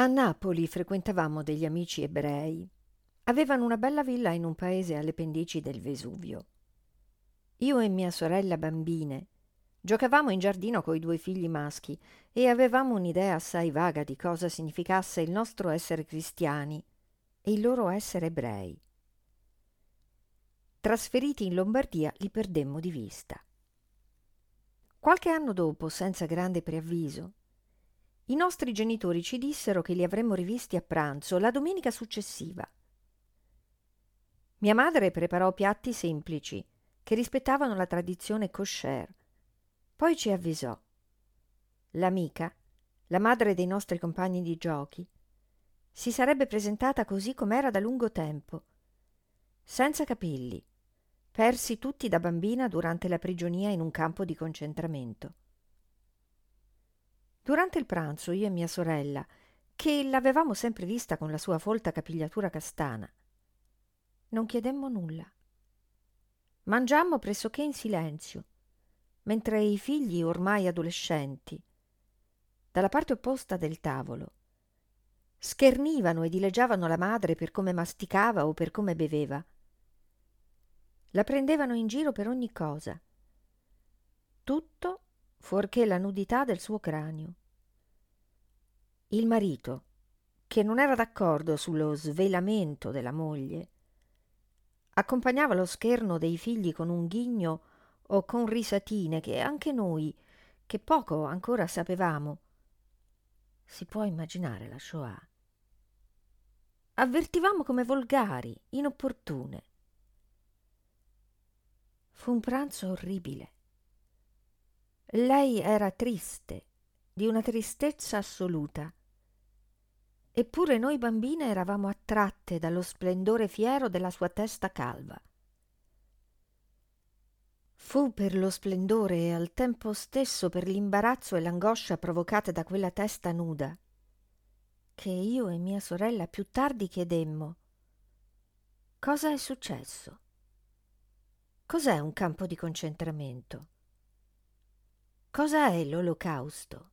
A Napoli frequentavamo degli amici ebrei. Avevano una bella villa in un paese alle pendici del Vesuvio. Io e mia sorella bambine giocavamo in giardino coi due figli maschi e avevamo un'idea assai vaga di cosa significasse il nostro essere cristiani e il loro essere ebrei. Trasferiti in Lombardia li perdemmo di vista. Qualche anno dopo, senza grande preavviso, i nostri genitori ci dissero che li avremmo rivisti a pranzo la domenica successiva. Mia madre preparò piatti semplici che rispettavano la tradizione kosher. Poi ci avvisò. L'amica, la madre dei nostri compagni di giochi, si sarebbe presentata così com'era da lungo tempo, senza capelli, persi tutti da bambina durante la prigionia in un campo di concentramento. Durante il pranzo io e mia sorella, che l'avevamo sempre vista con la sua folta capigliatura castana, non chiedemmo nulla. Mangiammo pressoché in silenzio, mentre i figli ormai adolescenti, dalla parte opposta del tavolo, schernivano e dileggiavano la madre per come masticava o per come beveva. La prendevano in giro per ogni cosa. Tutto fuorché la nudità del suo cranio. Il marito, che non era d'accordo sullo svelamento della moglie, accompagnava lo scherno dei figli con un ghigno o con risatine che anche noi, che poco ancora sapevamo, si può immaginare la Shoah, avvertivamo come volgari, inopportune. Fu un pranzo orribile. Lei era triste, di una tristezza assoluta. Eppure noi bambine eravamo attratte dallo splendore fiero della sua testa calva. Fu per lo splendore e al tempo stesso per l'imbarazzo e l'angoscia provocate da quella testa nuda che io e mia sorella più tardi chiedemmo cosa è successo? Cos'è un campo di concentramento? Cosa è l'olocausto?